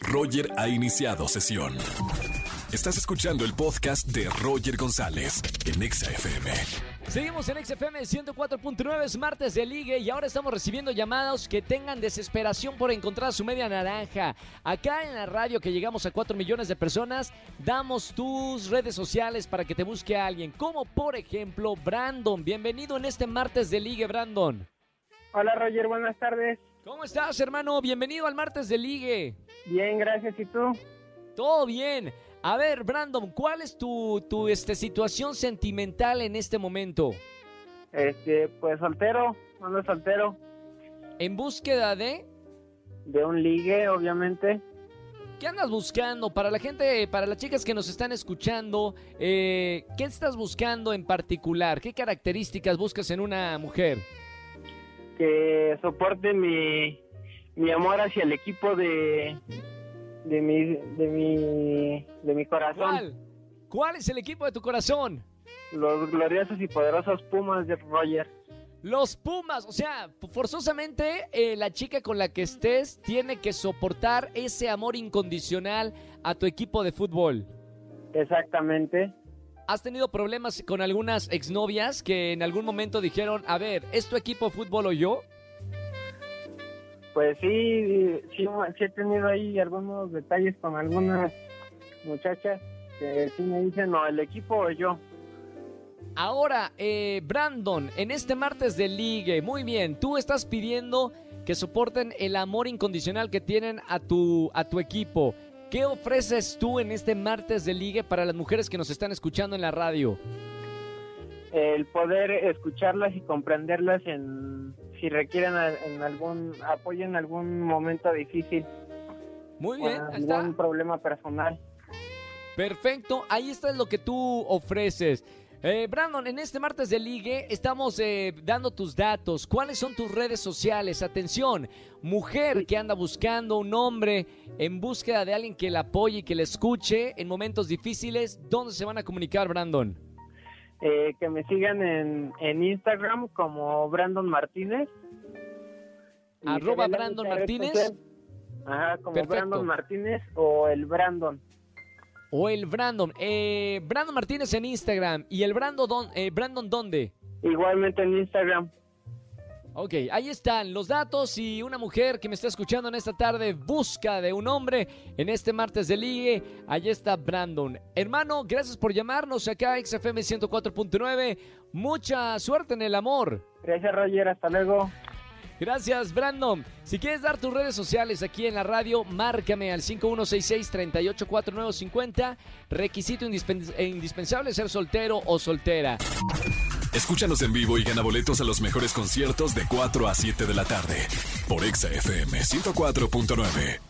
Roger ha iniciado sesión. Estás escuchando el podcast de Roger González en Exa FM. Seguimos en XFM 104.9, es martes de ligue y ahora estamos recibiendo llamados que tengan desesperación por encontrar su media naranja. Acá en la radio que llegamos a 4 millones de personas, damos tus redes sociales para que te busque a alguien, como por ejemplo Brandon. Bienvenido en este martes de ligue, Brandon. Hola Roger, buenas tardes. ¿Cómo estás, hermano? Bienvenido al martes de ligue. Bien, gracias. ¿Y tú? Todo bien. A ver, Brandon, ¿cuál es tu, tu este, situación sentimental en este momento? Este, pues soltero, ando soltero. ¿En búsqueda de? De un ligue, obviamente. ¿Qué andas buscando? Para la gente, para las chicas que nos están escuchando, eh, ¿qué estás buscando en particular? ¿Qué características buscas en una mujer? Que soporte mi, mi amor hacia el equipo de, de mi, de mi, de mi corazón. ¿Cuál? ¿Cuál es el equipo de tu corazón? Los gloriosos y poderosos Pumas de Roger. Los Pumas, o sea, forzosamente eh, la chica con la que estés tiene que soportar ese amor incondicional a tu equipo de fútbol. Exactamente. ¿Has tenido problemas con algunas exnovias que en algún momento dijeron, a ver, ¿es tu equipo de fútbol o yo? Pues sí, sí, sí he tenido ahí algunos detalles con algunas muchachas que sí me dicen, no, el equipo o yo. Ahora, eh, Brandon, en este martes de ligue, muy bien, tú estás pidiendo que soporten el amor incondicional que tienen a tu, a tu equipo. ¿Qué ofreces tú en este martes de ligue para las mujeres que nos están escuchando en la radio? El poder escucharlas y comprenderlas en si requieren en algún apoyo en algún momento difícil, Muy o bien, está. algún problema personal. Perfecto, ahí está lo que tú ofreces. Eh, Brandon, en este martes de ligue estamos eh, dando tus datos. ¿Cuáles son tus redes sociales? Atención, mujer que anda buscando un hombre en búsqueda de alguien que la apoye y que la escuche en momentos difíciles, ¿dónde se van a comunicar, Brandon? Eh, que me sigan en, en Instagram como Brandon Martínez. Arroba Brandon Martínez. Ajá, como Perfecto. Brandon Martínez o el Brandon. O el Brandon. Eh, Brandon Martínez en Instagram. ¿Y el Brandon, don- eh, Brandon dónde? Igualmente en Instagram. Ok, ahí están los datos y una mujer que me está escuchando en esta tarde busca de un hombre en este martes de ligue. Allí está Brandon. Hermano, gracias por llamarnos acá a XFM 104.9. Mucha suerte en el amor. Gracias Roger, hasta luego. Gracias, Brandon. Si quieres dar tus redes sociales aquí en la radio, márcame al 5166-384950. Requisito indispens- eh, indispensable ser soltero o soltera. Escúchanos en vivo y gana boletos a los mejores conciertos de 4 a 7 de la tarde por Exa FM 104.9.